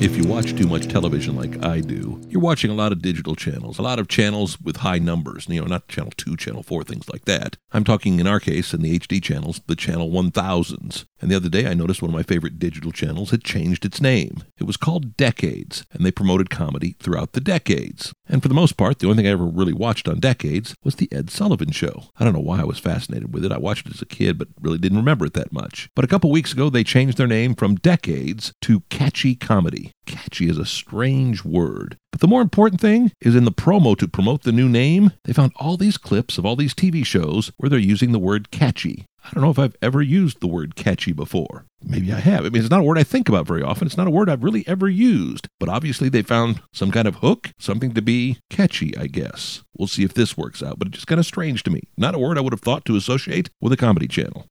If you watch too much television like I do, you're watching a lot of digital channels, a lot of channels with high numbers, you know, not channel 2, channel 4, things like that. I'm talking in our case, in the HD channels, the channel 1000s. And the other day I noticed one of my favorite digital channels had changed its name. It was called Decades, and they promoted comedy throughout the decades. And for the most part, the only thing I ever really watched on Decades was the Ed Sullivan Show. I don't know why I was fascinated with it. I watched it as a kid, but really didn't remember it that much. But a couple weeks ago, they changed their name from Decades to Catchy Comedy. Catchy is a strange word. But the more important thing is in the promo to promote the new name, they found all these clips of all these TV shows where they're using the word catchy. I don't know if I've ever used the word catchy before. Maybe I have. I mean, it's not a word I think about very often. It's not a word I've really ever used. But obviously, they found some kind of hook, something to be catchy, I guess. We'll see if this works out, but it's just kind of strange to me. Not a word I would have thought to associate with a comedy channel.